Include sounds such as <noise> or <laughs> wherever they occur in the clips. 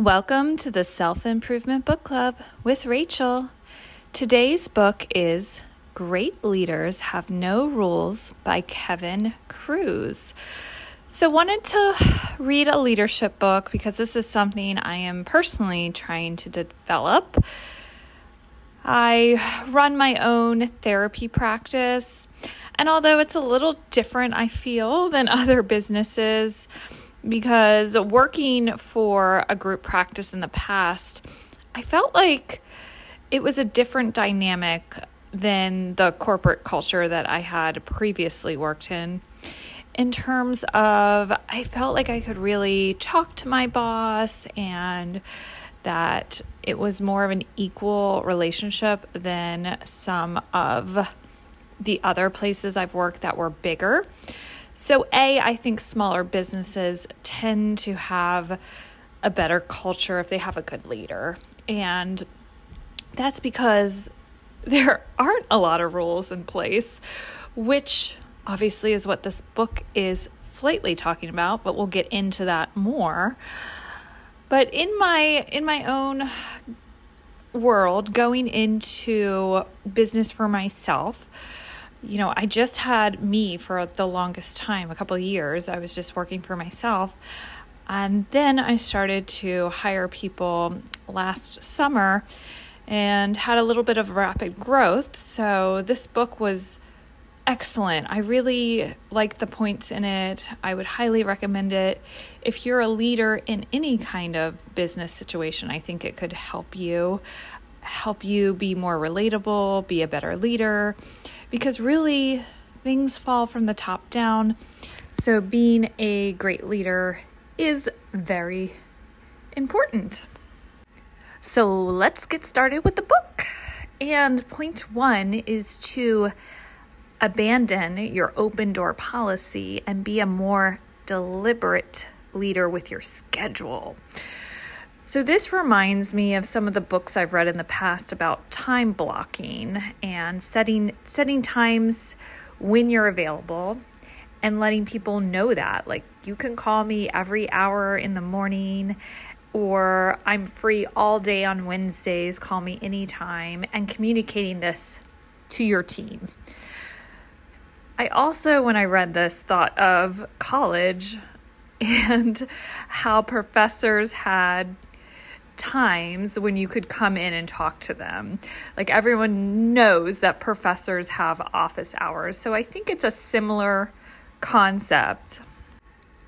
Welcome to the Self Improvement Book Club with Rachel. Today's book is Great Leaders Have No Rules by Kevin Kruse. So, wanted to read a leadership book because this is something I am personally trying to develop. I run my own therapy practice, and although it's a little different, I feel, than other businesses, because working for a group practice in the past, I felt like it was a different dynamic than the corporate culture that I had previously worked in. In terms of, I felt like I could really talk to my boss and that it was more of an equal relationship than some of the other places I've worked that were bigger. So, A, I think smaller businesses tend to have a better culture if they have a good leader. And that's because there aren't a lot of rules in place, which obviously is what this book is slightly talking about, but we'll get into that more. But in my in my own world going into business for myself, you know, I just had me for the longest time, a couple years. I was just working for myself. And then I started to hire people last summer and had a little bit of rapid growth. So this book was excellent. I really like the points in it. I would highly recommend it. If you're a leader in any kind of business situation, I think it could help you help you be more relatable, be a better leader because really things fall from the top down. So, being a great leader is very important. So, let's get started with the book. And point one is to abandon your open door policy and be a more deliberate leader with your schedule. So, this reminds me of some of the books I've read in the past about time blocking and setting, setting times when you're available and letting people know that. Like, you can call me every hour in the morning, or I'm free all day on Wednesdays, call me anytime, and communicating this to your team. I also, when I read this, thought of college <laughs> and how professors had times when you could come in and talk to them. Like everyone knows that professors have office hours. So I think it's a similar concept.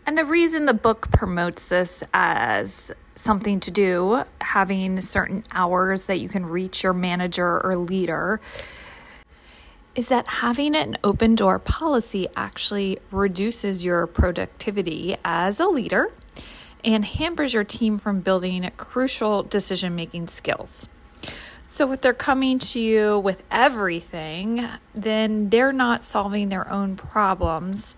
And the reason the book promotes this as something to do, having certain hours that you can reach your manager or leader, is that having an open door policy actually reduces your productivity as a leader and hampers your team from building crucial decision making skills. So, if they're coming to you with everything, then they're not solving their own problems.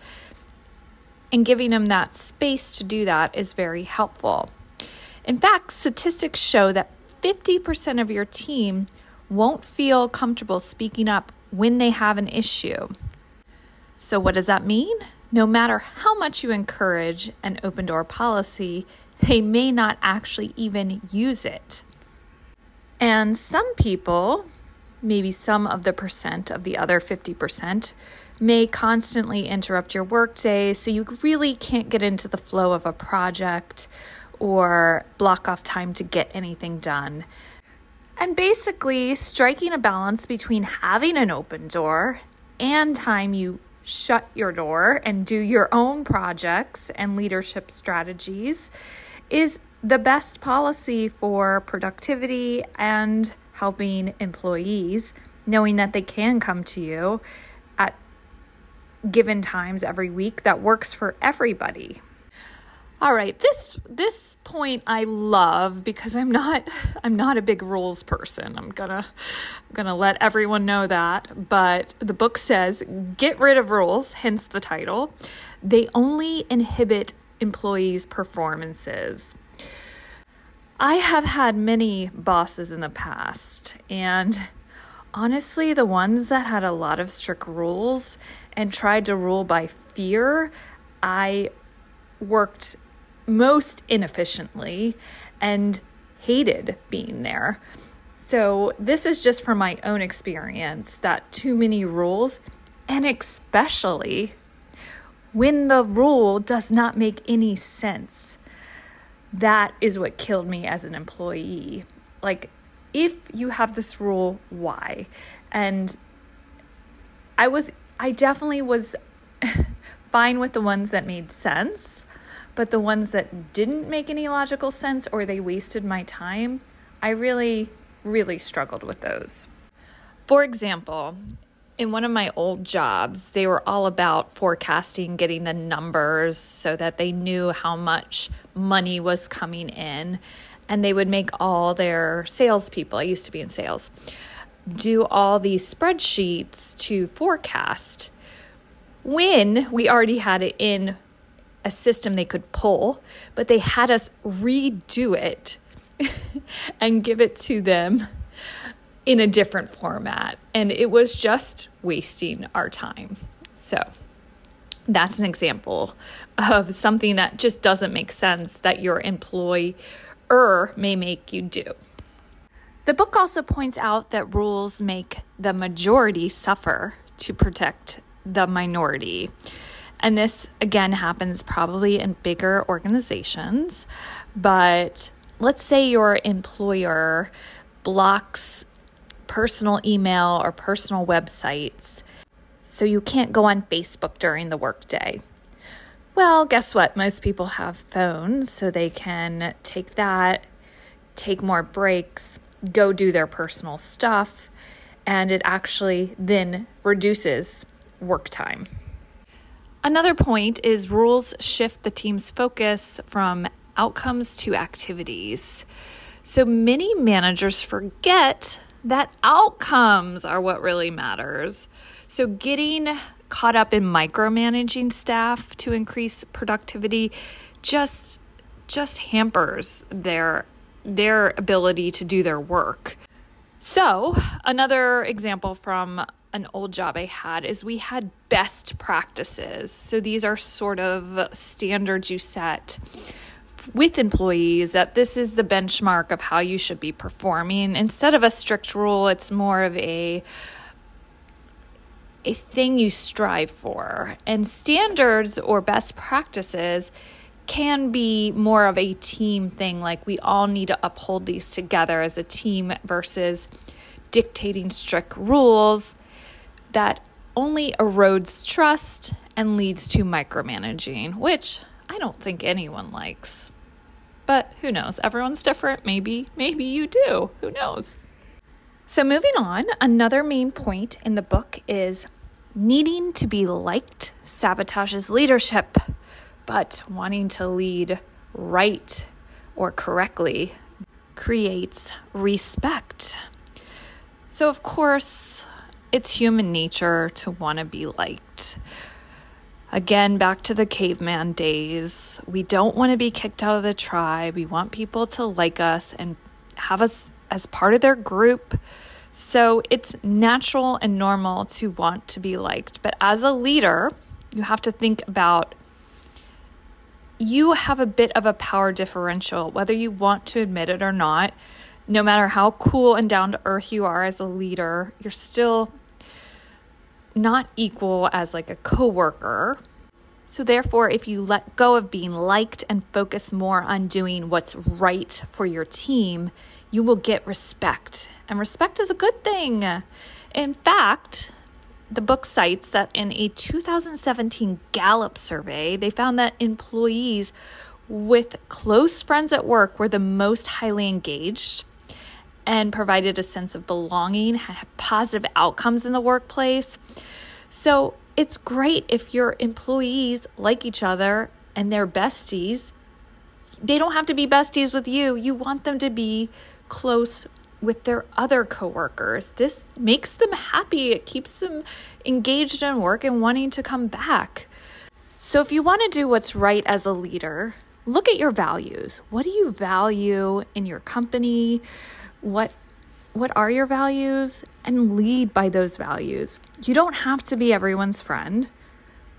And giving them that space to do that is very helpful. In fact, statistics show that 50% of your team won't feel comfortable speaking up when they have an issue. So, what does that mean? No matter how much you encourage an open door policy, they may not actually even use it. And some people, maybe some of the percent of the other 50%, may constantly interrupt your workday, so you really can't get into the flow of a project or block off time to get anything done. And basically, striking a balance between having an open door and time you shut your door and do your own projects and leadership strategies is the best policy for productivity and helping employees, knowing that they can come to you at given times every week that works for everybody. All right, this this point I love because I'm not <laughs> I'm not a big rules person. I'm gonna I'm gonna let everyone know that. But the book says get rid of rules, hence the title. They only inhibit employees' performances. I have had many bosses in the past, and honestly, the ones that had a lot of strict rules and tried to rule by fear, I worked most inefficiently and hated being there. So, this is just from my own experience that too many rules, and especially when the rule does not make any sense, that is what killed me as an employee. Like, if you have this rule, why? And I was, I definitely was <laughs> fine with the ones that made sense, but the ones that didn't make any logical sense or they wasted my time, I really really struggled with those. For example, in one of my old jobs, they were all about forecasting, getting the numbers so that they knew how much money was coming in. And they would make all their salespeople, I used to be in sales, do all these spreadsheets to forecast when we already had it in a system they could pull, but they had us redo it <laughs> and give it to them in a different format. And it was just wasting our time. So that's an example of something that just doesn't make sense that your employer may make you do. The book also points out that rules make the majority suffer to protect the minority. And this again happens probably in bigger organizations, but let's say your employer blocks personal email or personal websites so you can't go on Facebook during the workday. Well, guess what? Most people have phones, so they can take that, take more breaks, go do their personal stuff, and it actually then reduces work time. Another point is rules shift the team's focus from outcomes to activities. So many managers forget that outcomes are what really matters. So getting caught up in micromanaging staff to increase productivity just just hampers their their ability to do their work. So, another example from an old job I had is we had best practices. So, these are sort of standards you set with employees that this is the benchmark of how you should be performing. Instead of a strict rule, it's more of a a thing you strive for. And standards or best practices can be more of a team thing like we all need to uphold these together as a team versus dictating strict rules that only erodes trust and leads to micromanaging, which I don't think anyone likes. But who knows? Everyone's different. Maybe, maybe you do. Who knows? So, moving on, another main point in the book is needing to be liked sabotages leadership, but wanting to lead right or correctly creates respect. So, of course, it's human nature to want to be liked. Again, back to the caveman days. We don't want to be kicked out of the tribe. We want people to like us and have us as part of their group. So it's natural and normal to want to be liked. But as a leader, you have to think about you have a bit of a power differential, whether you want to admit it or not. No matter how cool and down to earth you are as a leader, you're still not equal as like a coworker. So therefore, if you let go of being liked and focus more on doing what's right for your team, you will get respect. And respect is a good thing. In fact, the book cites that in a 2017 Gallup survey, they found that employees with close friends at work were the most highly engaged and provided a sense of belonging, had positive outcomes in the workplace. So it's great if your employees like each other and they're besties. They don't have to be besties with you. You want them to be close with their other coworkers. This makes them happy. It keeps them engaged in work and wanting to come back. So if you want to do what's right as a leader, look at your values. What do you value in your company? What what are your values and lead by those values. You don't have to be everyone's friend,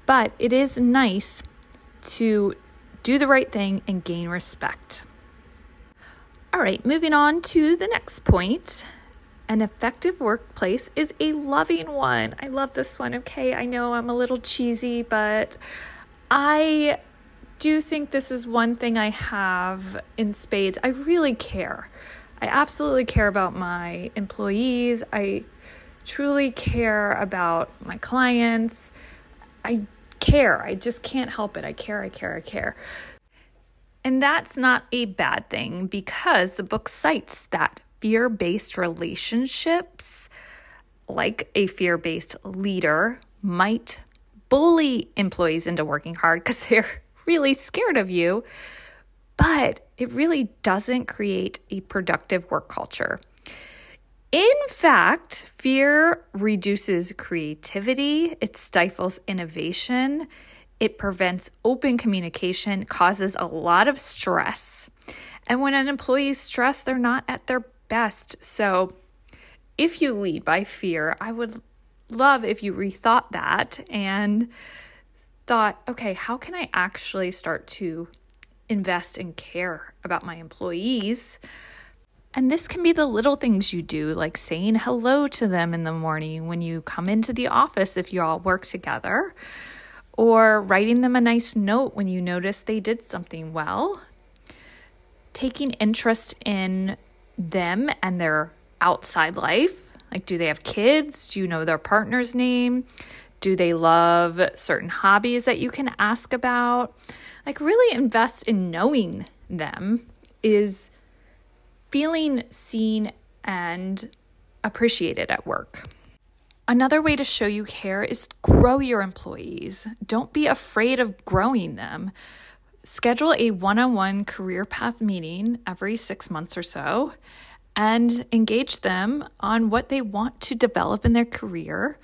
but it is nice to do the right thing and gain respect. All right, moving on to the next point. An effective workplace is a loving one. I love this one. Okay, I know I'm a little cheesy, but I do think this is one thing I have in spades. I really care. I absolutely care about my employees. I truly care about my clients. I care. I just can't help it. I care, I care, I care. And that's not a bad thing because the book cites that fear based relationships, like a fear based leader, might bully employees into working hard because <laughs> they're really scared of you, but it really doesn't create a productive work culture. In fact, fear reduces creativity, it stifles innovation, it prevents open communication, causes a lot of stress. And when an employee is stressed, they're not at their best. So, if you lead by fear, I would love if you rethought that and thought, okay, how can I actually start to invest and care about my employees? And this can be the little things you do, like saying hello to them in the morning when you come into the office if you all work together, or writing them a nice note when you notice they did something well. Taking interest in them and their outside life. Like, do they have kids? Do you know their partner's name? Do they love certain hobbies that you can ask about? Like, really invest in knowing them is feeling seen and appreciated at work. Another way to show you care is grow your employees. Don't be afraid of growing them. Schedule a one on one career path meeting every six months or so and engage them on what they want to develop in their career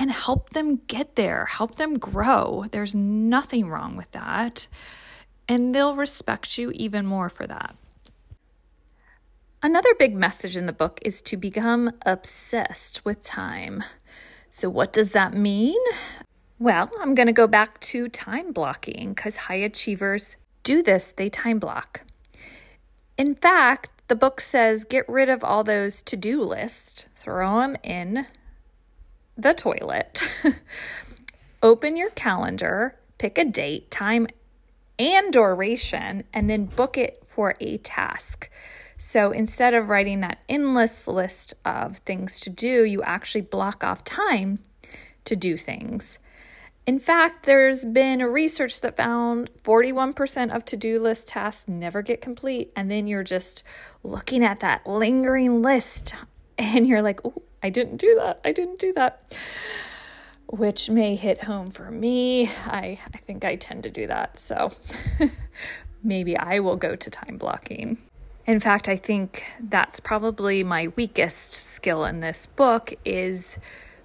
and help them get there, help them grow. There's nothing wrong with that. And they'll respect you even more for that. Another big message in the book is to become obsessed with time. So, what does that mean? Well, I'm going to go back to time blocking because high achievers do this, they time block. In fact, the book says get rid of all those to do lists, throw them in the toilet, <laughs> open your calendar, pick a date, time, and duration, and then book it for a task. So instead of writing that endless list of things to do, you actually block off time to do things. In fact, there's been research that found 41% of to do list tasks never get complete. And then you're just looking at that lingering list <laughs> and you're like, oh, I didn't do that. I didn't do that. Which may hit home for me. I, I think I tend to do that. So <laughs> maybe I will go to time blocking. In fact, I think that's probably my weakest skill in this book is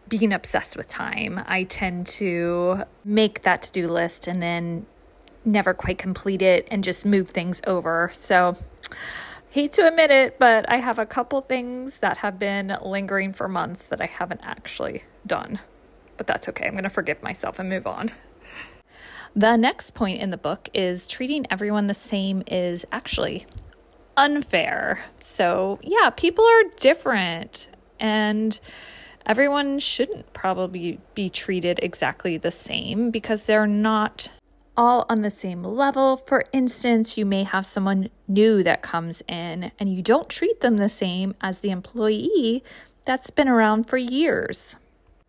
being obsessed with time. I tend to make that to-do list and then never quite complete it and just move things over. So hate to admit it, but I have a couple things that have been lingering for months that I haven't actually done. But that's okay. I'm going to forgive myself and move on. The next point in the book is treating everyone the same is actually unfair. So, yeah, people are different and everyone shouldn't probably be treated exactly the same because they're not all on the same level. For instance, you may have someone new that comes in and you don't treat them the same as the employee that's been around for years.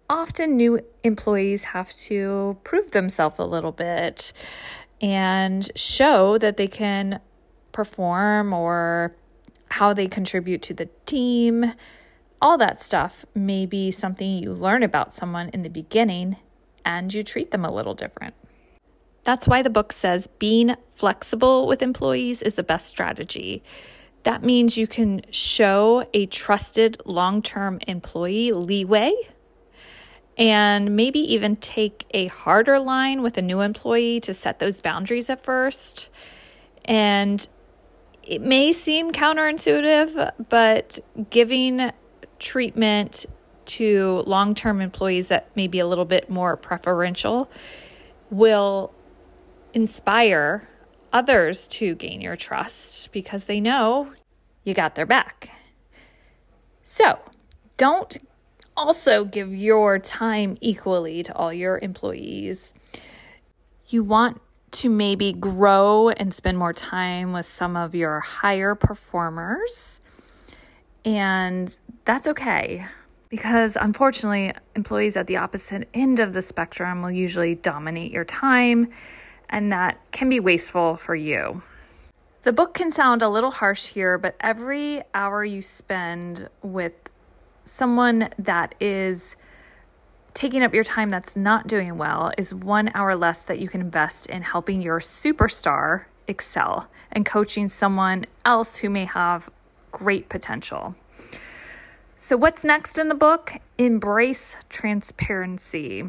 Often, new employees have to prove themselves a little bit and show that they can perform or how they contribute to the team. All that stuff may be something you learn about someone in the beginning and you treat them a little different. That's why the book says being flexible with employees is the best strategy. That means you can show a trusted long term employee leeway and maybe even take a harder line with a new employee to set those boundaries at first. And it may seem counterintuitive, but giving treatment to long term employees that may be a little bit more preferential will inspire others to gain your trust because they know you got their back. So, don't also give your time equally to all your employees. You want to maybe grow and spend more time with some of your higher performers. And that's okay because unfortunately, employees at the opposite end of the spectrum will usually dominate your time, and that can be wasteful for you. The book can sound a little harsh here, but every hour you spend with someone that is taking up your time that's not doing well is one hour less that you can invest in helping your superstar excel and coaching someone else who may have great potential. So, what's next in the book? Embrace transparency.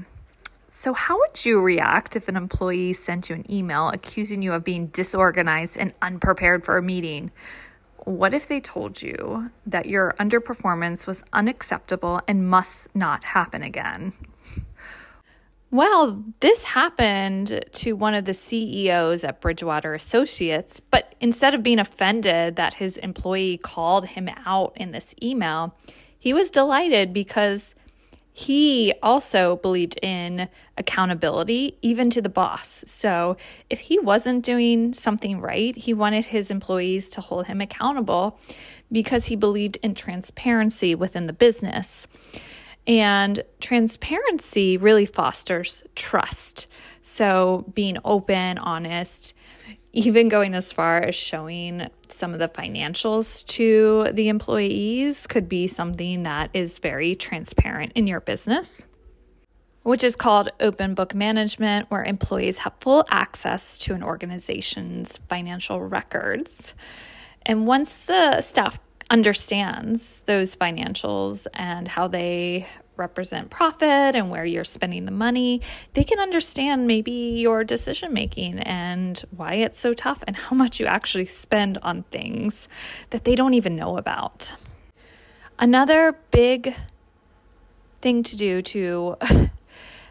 So, how would you react if an employee sent you an email accusing you of being disorganized and unprepared for a meeting? What if they told you that your underperformance was unacceptable and must not happen again? Well, this happened to one of the CEOs at Bridgewater Associates, but instead of being offended that his employee called him out in this email, he was delighted because he also believed in accountability, even to the boss. So if he wasn't doing something right, he wanted his employees to hold him accountable because he believed in transparency within the business. And transparency really fosters trust. So being open, honest, even going as far as showing some of the financials to the employees could be something that is very transparent in your business, which is called open book management, where employees have full access to an organization's financial records. And once the staff understands those financials and how they represent profit and where you're spending the money, they can understand maybe your decision making and why it's so tough and how much you actually spend on things that they don't even know about. Another big thing to do to <laughs>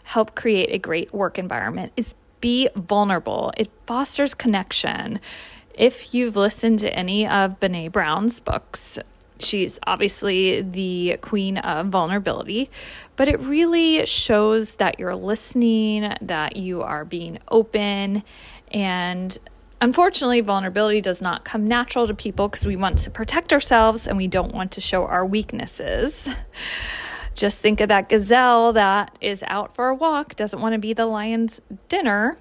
help create a great work environment is be vulnerable. It fosters connection. If you've listened to any of Brene Brown's books, She's obviously the queen of vulnerability, but it really shows that you're listening, that you are being open, and unfortunately, vulnerability does not come natural to people because we want to protect ourselves and we don't want to show our weaknesses. Just think of that gazelle that is out for a walk, doesn't want to be the lion's dinner.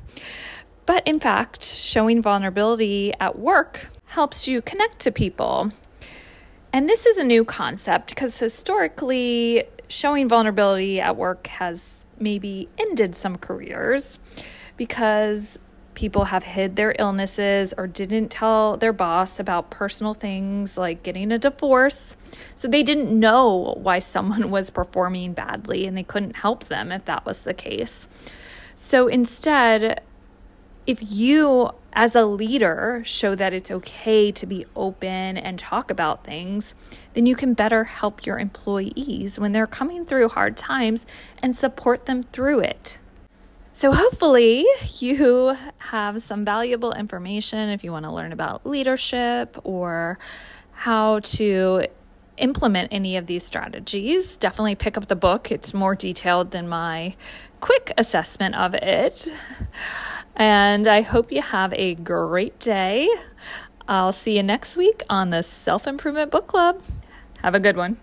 But in fact, showing vulnerability at work helps you connect to people and this is a new concept because historically, showing vulnerability at work has maybe ended some careers because people have hid their illnesses or didn't tell their boss about personal things like getting a divorce. So they didn't know why someone <laughs> was performing badly and they couldn't help them if that was the case. So instead, if you as a leader show that it's okay to be open and talk about things, then you can better help your employees when they're coming through hard times and support them through it. So, hopefully, you have some valuable information if you want to learn about leadership or how to implement any of these strategies. Definitely pick up the book, it's more detailed than my quick assessment of it. And I hope you have a great day. I'll see you next week on the Self Improvement Book Club. Have a good one.